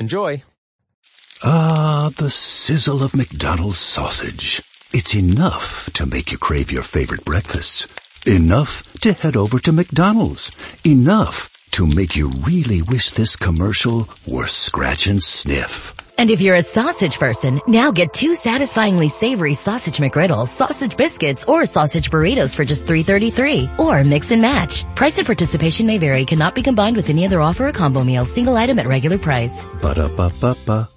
Enjoy! Ah, the sizzle of McDonald's sausage. It's enough to make you crave your favorite breakfasts. Enough to head over to McDonald's. Enough to make you really wish this commercial were scratch and sniff. And if you're a sausage person, now get two satisfyingly savory sausage McGriddles, sausage biscuits, or sausage burritos for just $3.33. Or mix and match. Price and participation may vary. Cannot be combined with any other offer or combo meal. Single item at regular price. Ba-da-ba-ba-ba.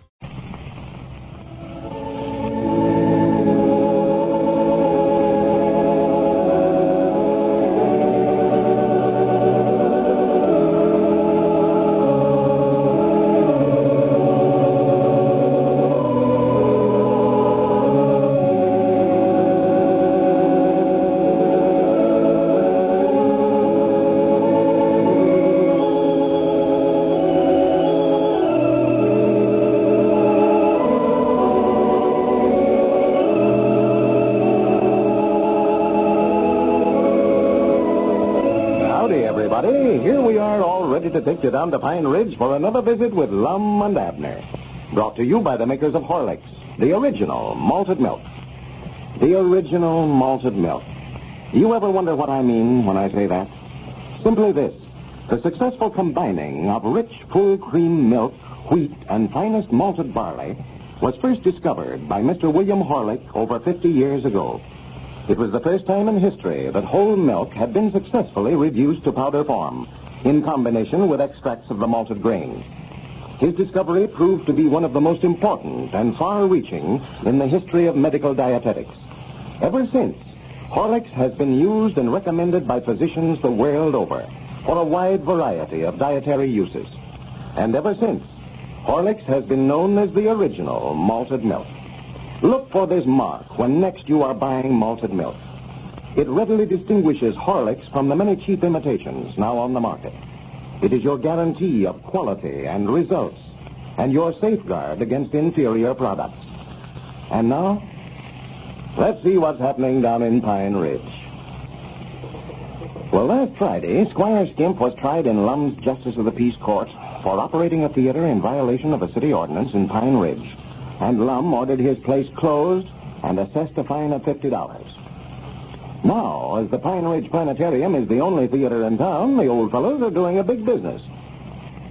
Everybody. Here we are all ready to take you down to Pine Ridge for another visit with Lum and Abner. Brought to you by the makers of Horlicks, the original malted milk. The original malted milk. You ever wonder what I mean when I say that? Simply this. The successful combining of rich, full cream milk, wheat, and finest malted barley was first discovered by Mr. William Horlick over 50 years ago. It was the first time in history that whole milk had been successfully reduced to powder form in combination with extracts of the malted grains. His discovery proved to be one of the most important and far-reaching in the history of medical dietetics. Ever since, Horlicks has been used and recommended by physicians the world over for a wide variety of dietary uses. And ever since, Horlicks has been known as the original malted milk. Look for this mark when next you are buying malted milk. It readily distinguishes Horlicks from the many cheap imitations now on the market. It is your guarantee of quality and results and your safeguard against inferior products. And now, let's see what's happening down in Pine Ridge. Well, last Friday, Squire Skimp was tried in Lum's Justice of the Peace Court for operating a theater in violation of a city ordinance in Pine Ridge. And Lum ordered his place closed and assessed a fine of $50. Now, as the Pine Ridge Planetarium is the only theater in town, the old fellows are doing a big business.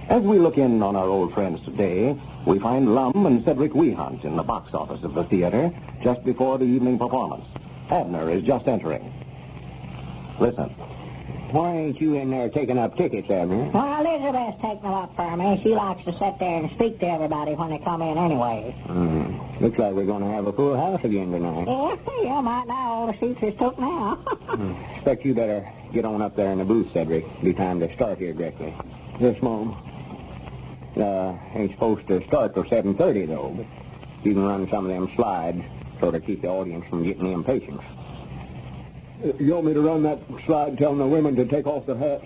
As we look in on our old friends today, we find Lum and Cedric Weehunt in the box office of the theater just before the evening performance. Abner is just entering. Listen. Why ain't you in there taking up tickets, Abner? Well, Elizabeth's taking them up for me. She likes to sit there and speak to everybody when they come in anyway. Hmm. Looks like we're going to have a full house again tonight. Yeah, yeah, might now. All the seats is took now. Hmm. Expect you better get on up there in the booth, Cedric. Be time to start here directly. Yes, Mom. Uh, ain't supposed to start till 7.30, though, but you can run some of them slides sort of keep the audience from getting impatient. You want me to run that slide telling the women to take off their hats?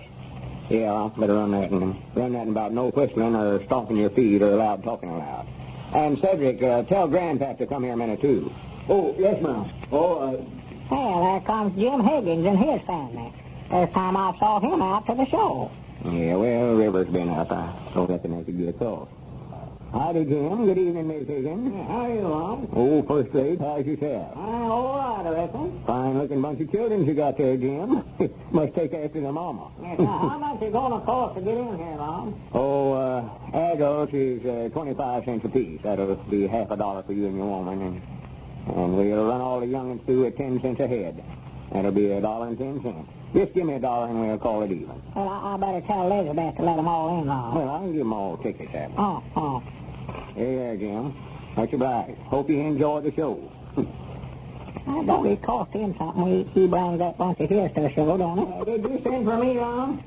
Yeah, I'll better run that and run that about no whistling or stomping your feet or loud talking aloud. And Cedric, uh, tell Grandpap to come here a minute too. Oh, yes, ma'am. All right. Well, there comes Jim Higgins and his family. First time I saw him out to the show. Yeah, well, River's been up. I don't reckon they could get close. Howdy, Jim. Good evening, Miss Higgins. How are you, Lum? Oh, first rate. How's yourself? Uh, all right, I reckon. Fine-looking bunch of children you got there, Jim. Must take after their mama. Yes, now, how much you going to cost to get in here, Lum? Oh, uh, adult is uh, 25 cents apiece. That'll be half a dollar for you and your woman. And, and we'll run all the young'uns through at 10 cents a head. That'll be a dollar and 10 cents. Just give me a dollar and we'll call it even. Well, I, I better tell Elizabeth to let them all in, Lum. Well, I can give them all tickets, Abby. Oh, oh. Here you are, Jim. Much obliged. Hope you enjoy the show. I don't it cost him something? He, he brings that bunch of his to the show, don't it? did you send for me, Lum?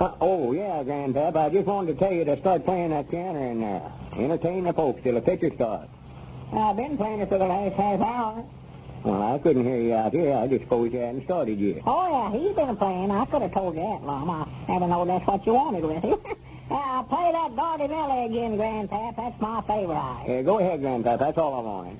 Uh, oh, yeah, Grandpap. I just wanted to tell you to start playing that piano and uh, entertain the folks till the picture starts. I've been playing it for the last half hour. Well, I couldn't hear you out here. I just suppose you hadn't started yet. Oh, yeah, he's been playing. I could have told you that, Lum. I never know that's what you wanted with him. yeah, play that Gardinelli again, Grandpap. That's my favorite. Yeah, go ahead, Grandpap. That's all I wanted.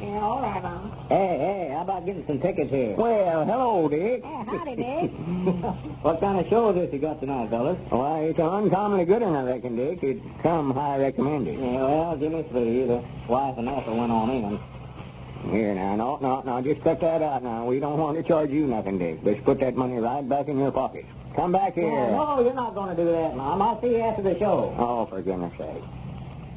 Yeah, all right, Lum. Hey, hey, how about getting some tickets here? Well, hello, Dick. Yeah, howdy, Dick. what kind of show is this you got tonight, fellas? Why, it's an uncommonly good one, I reckon, Dick. It's come high recommended. Yeah, well, Jimmy Spee, the wife and Ethel went on in. Here, now, no, no, no, just cut that out now. We don't want to charge you nothing, Dick. Let's put that money right back in your pocket. Come back here. no, you're not going to do that, Mom. I'll see you after the show. Oh, for goodness sake.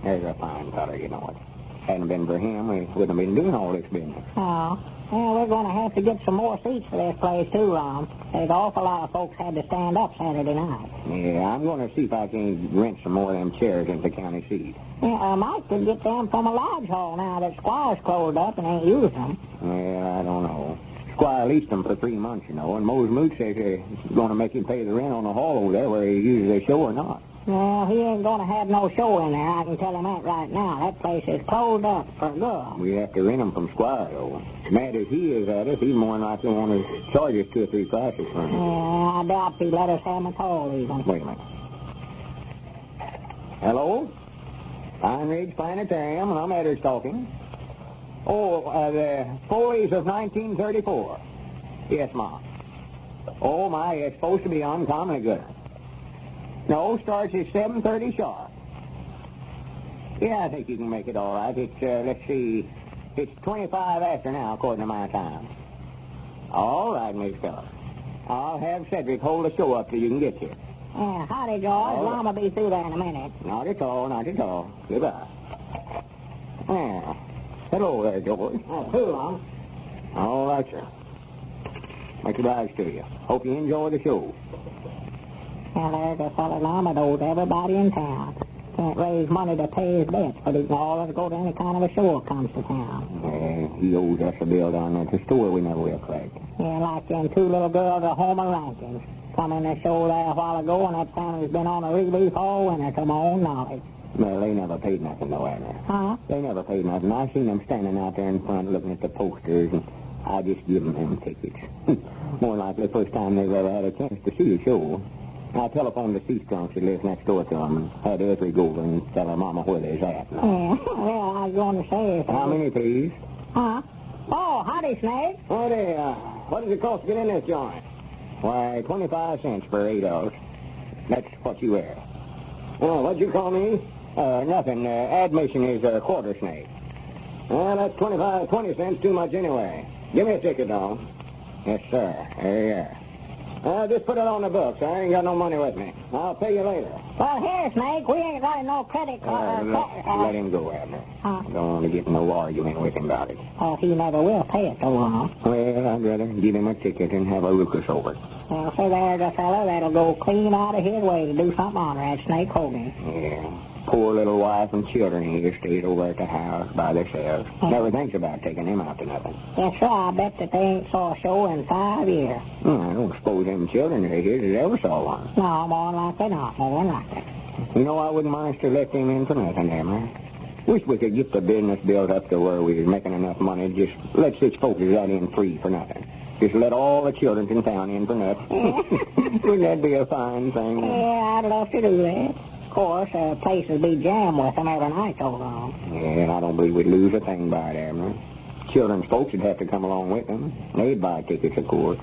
There's a fine feller, you know it. Hadn't been for him, we wouldn't have been doing all this business. Oh. Well, we're going to have to get some more seats for this place, too, Ron. There's an awful lot of folks had to stand up Saturday night. Yeah, I'm going to see if I can rent some more of them chairs at the county seat. Yeah, I might could get them from a lodge hall now that Squire's closed up and ain't using them. Yeah, I don't know. Squire leased them for three months, you know, and Mose Moot says they're going to make him pay the rent on the hall over there where he uses a show or not. Well, he ain't going to have no show in there. I can tell him that right now. That place is closed up for good. We have to rent them from Squire, though. Mad as he is at us, he's more than likely want to charge us two or three prices for him. Yeah. I doubt he'd let us have them at all, even. Wait a minute. Hello? Pine Ridge Planetarium, and I'm Edders talking. Oh, uh, the Follies of 1934. Yes, Ma. Oh, my, it's supposed to be uncommonly good. No, starts at 7.30 sharp. Yeah, I think you can make it all right. It's, uh, let's see, it's 25 after now, according to my time. All right, Miss Phillips. I'll have Cedric hold the show up till you can get here. Yeah, howdy, George. Oh. Mom will be through there in a minute. Not at all, not at all. Goodbye. Well, hello there, George. Oh, long. All right, sir. Much obliged to you. Hope you enjoy the show. Well, there's a fellow that owes everybody in town. Can't raise money to pay his debts, but he can always go to any kind of a show that comes to town. Uh, he owes us a bill down at the store we never will collect. Yeah, like them two little girls at Homer Rankins. Come in the show there a while ago, and that family's been on a relief all winter to my own knowledge. Well, they never paid nothing, though, Abner. Huh? They never paid nothing. I seen them standing out there in front looking at the posters, and I just give them them tickets. More likely the first time they've ever had a chance to see a show. I telephoned the Seastrong, she lives next door to them, and had Every go over and tell her mama where they's at. Yeah, well, I was going to say... How many, please? Huh? Oh, howdy, Snake. Howdy. uh, what does it cost to get in this joint? Why, 25 cents for eight hours. That's what you wear. Well, what'd you call me? Uh, nothing. Uh, admission is a quarter snake. Well, that's 25, 20 cents too much anyway. Give me a ticket, dog. Yes, sir. Here you are. Uh, just put it on the books. I ain't got no money with me. I'll pay you later. Well, here, Snake, we ain't got no credit Uh, card. let, let him go, Abner. Huh? Don't want to get in no argument with him about it. Oh, he never will pay it though, long. Well, I'd rather give him a ticket and have a Lucas over. Well, so there's a fellow that'll go clean out of his way to do something on that Snake Hogan. Yeah. Poor little wife and children here stayed over at the house by themselves. Never thinks about taking them out to nothing. Yes, sir, I bet that they ain't saw a show in five years. Well, I don't suppose them children of his has ever saw one. No, I'm more likely not. More likely. You know, I wouldn't mind to let them in for nothing, Emma. Wish we could get the business built up to where we was making enough money. Just let such folks as that in free for nothing. Just let all the children in town in for nothing. Wouldn't that be a fine thing? Yeah, I'd love to do that. Of course, uh, place would be jammed with them every night so long. Yeah, I don't believe we'd lose a thing by it, Abner. Children's folks would have to come along with them. They'd buy tickets, of course.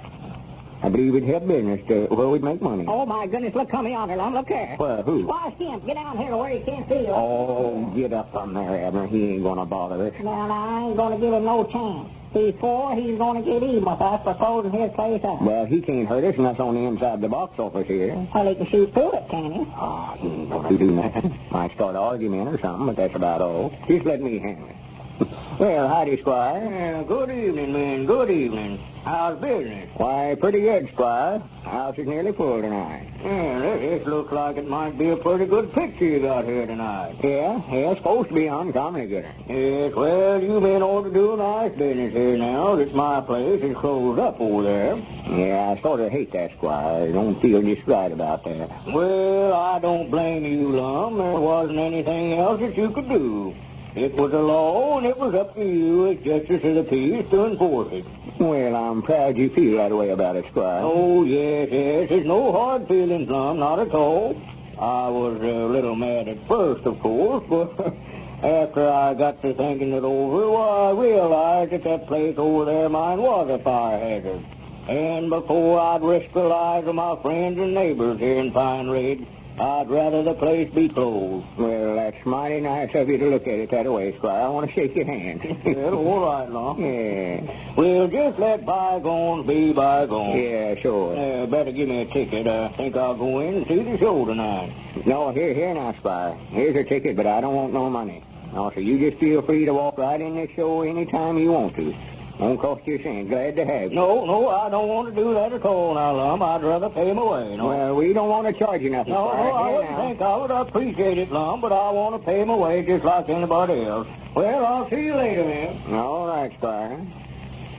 I believe we'd have business to where we'd make money. Oh, my goodness, look, come yonder, Lum, look here. Well, who? Why, him, get down here to where he can't see you. Oh, get up from there, Abner. He ain't gonna bother us. Now, now, I ain't going to give him no chance. Before he's going to get even with us for closing his place up. Uh, well, he can't hurt us unless on the inside of the box office here. Well, he can shoot through it, can he? Oh, he ain't gonna do nothing. Might start an argument or something, but that's about all. Just let me handle it. Well, howdy, Squire. Yeah, good evening, man. Good evening. How's business? Why, pretty good, Squire. House is nearly full tonight. Yeah, this, this looks like it might be a pretty good picture you got here tonight. Yeah, yeah, it's supposed to be uncommonly good. Yes, well, you men ought to do a nice business here now that my place is closed up over there. Yeah, I sort of hate that, Squire. I don't feel just right about that. Well, I don't blame you, Lum. There wasn't anything else that you could do. It was a law, and it was up to you as justice of the peace to enforce it. Well, I'm proud you feel that way about it, Squire. Oh, yes, yes. There's no hard feelings, Lum, not at all. I was a little mad at first, of course, but after I got to thinking it over, well, I realized that that place over there mine was a fire hazard. And before I'd risk the lives of my friends and neighbors here in Pine Ridge, I'd rather the place be closed. Well, that's mighty nice of you to look at it that way, Squire. I want to shake your hand. well, all right, Lum. yeah. We'll just let bygones be bygones. Yeah, sure. Uh, better give me a ticket. I think I'll go in and see the show tonight. No, here, here now, Squire. Here's your ticket, but I don't want no money. No, so you just feel free to walk right in this show any time you want to. Won't cost you a cent. Glad to have you. No, no, I don't want to do that at all now, Lum. I'd rather pay him away. No, Well, we don't want to charge you nothing, no, no, I Here wouldn't now. think I would appreciate it, Lum, but I want to pay him away just like anybody else. Well, I'll see you later, then. All right, Squire.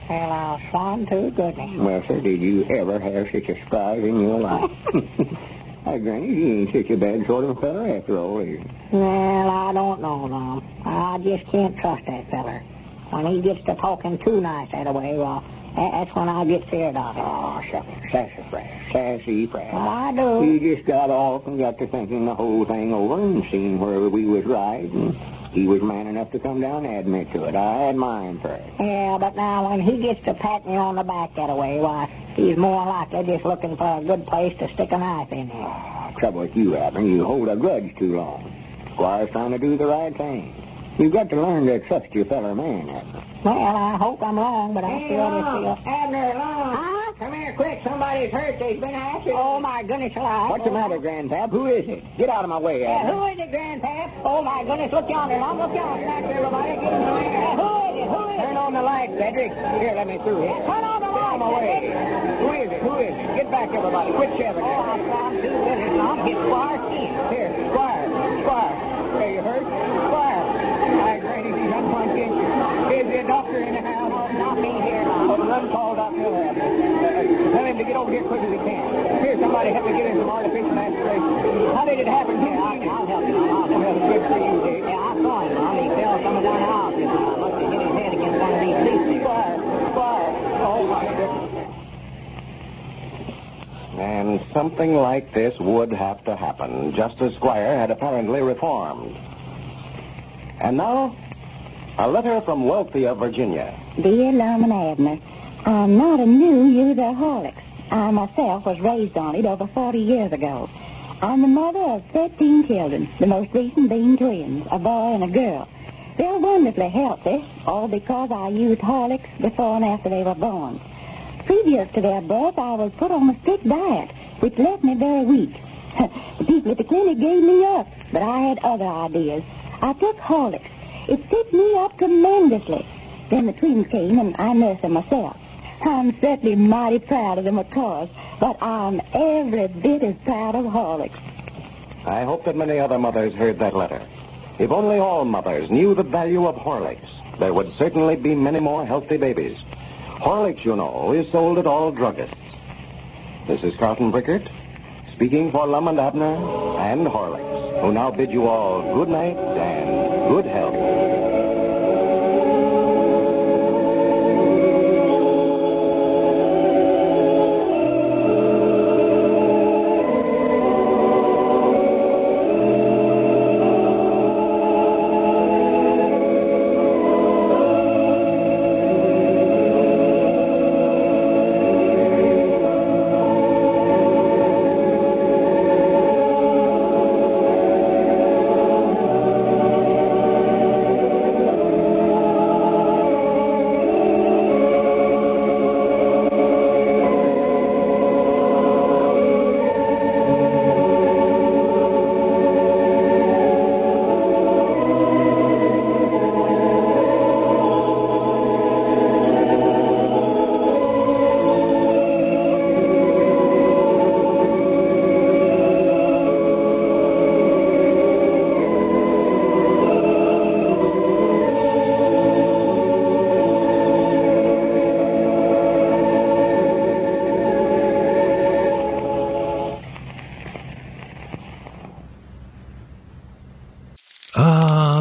Well, I'll swan to goodness. Well, sir, did you ever have such a surprise in your life? Hey, Granny, you ain't such a bad sort of a feller after all, is he? Well, I don't know, Lum. I just can't trust that feller. When he gets to talking too nice that way, uh, well, that's when I get scared of him. Oh, sassafras, sassafras. Well, I do. He just got off and got to thinking the whole thing over and seeing where we was right, and he was man enough to come down and admit to it. I admire him for it. Yeah, but now when he gets to patting you on the back that way, why, he's more likely just looking for a good place to stick a knife in there. Oh, trouble with you, Abner, you hold a grudge too long. Squire's trying to do the right thing. You've got to learn to trust your fellow man, Abner. Well, I hope I'm wrong, but I Hey, still just Lum, feel... Abner, Lum. Huh? Come here, quick. Somebody's hurt. They've been after you. Oh, my goodness alive. What's the matter, Grandpap? Who is it? Get out of my way, Yeah, Abner. who is it, Grandpap? Oh, my goodness, look yonder, Lum, look yonder. That's everybody. Get in the ring. Yeah, who is it? Who is Turn on the light, Cedric. Here, let me through here. Turn on the Get out of my light, way. Who is it? Who is it? Get back, everybody. Quit shoving Oh, there. I'm trying to goodness, Lum. Get Squire King. Here, Squire. Squire. Are you hurt? Squire. Hi, Grady. He's unconscious. Is there a doctor in the house? Not me here. Well, run. Abner. Uh, tell him to get over here quick as he can. Here, somebody help me get him some artificial. How did it happen here? I'll, help you, I'll help you. good for you. Yeah, I saw him, Lum. He fell coming down the house. He uh, must have hit his head against one of these. Oh. And something like this would have to happen, just as Squire had apparently reformed. And now, a letter from wealthy of Virginia. Dear Lum and Abner, I'm not a new user of Horlicks. I myself was raised on it over 40 years ago. I'm the mother of 13 children, the most recent being twins, a boy and a girl. They're wonderfully healthy, all because I used Horlicks before and after they were born. Previous to their birth, I was put on a strict diet, which left me very weak. the people at the clinic gave me up, but I had other ideas. I took Horlicks. It fixed me up tremendously. Then the twins came, and I nursed them myself. I'm certainly mighty proud of them, of course, but I'm every bit as proud of Horlicks. I hope that many other mothers heard that letter. If only all mothers knew the value of Horlicks, there would certainly be many more healthy babies. Horlicks, you know, is sold at all druggists. This is Carlton Brickert, speaking for Lum and Abner and Horlicks, who now bid you all good night and good health.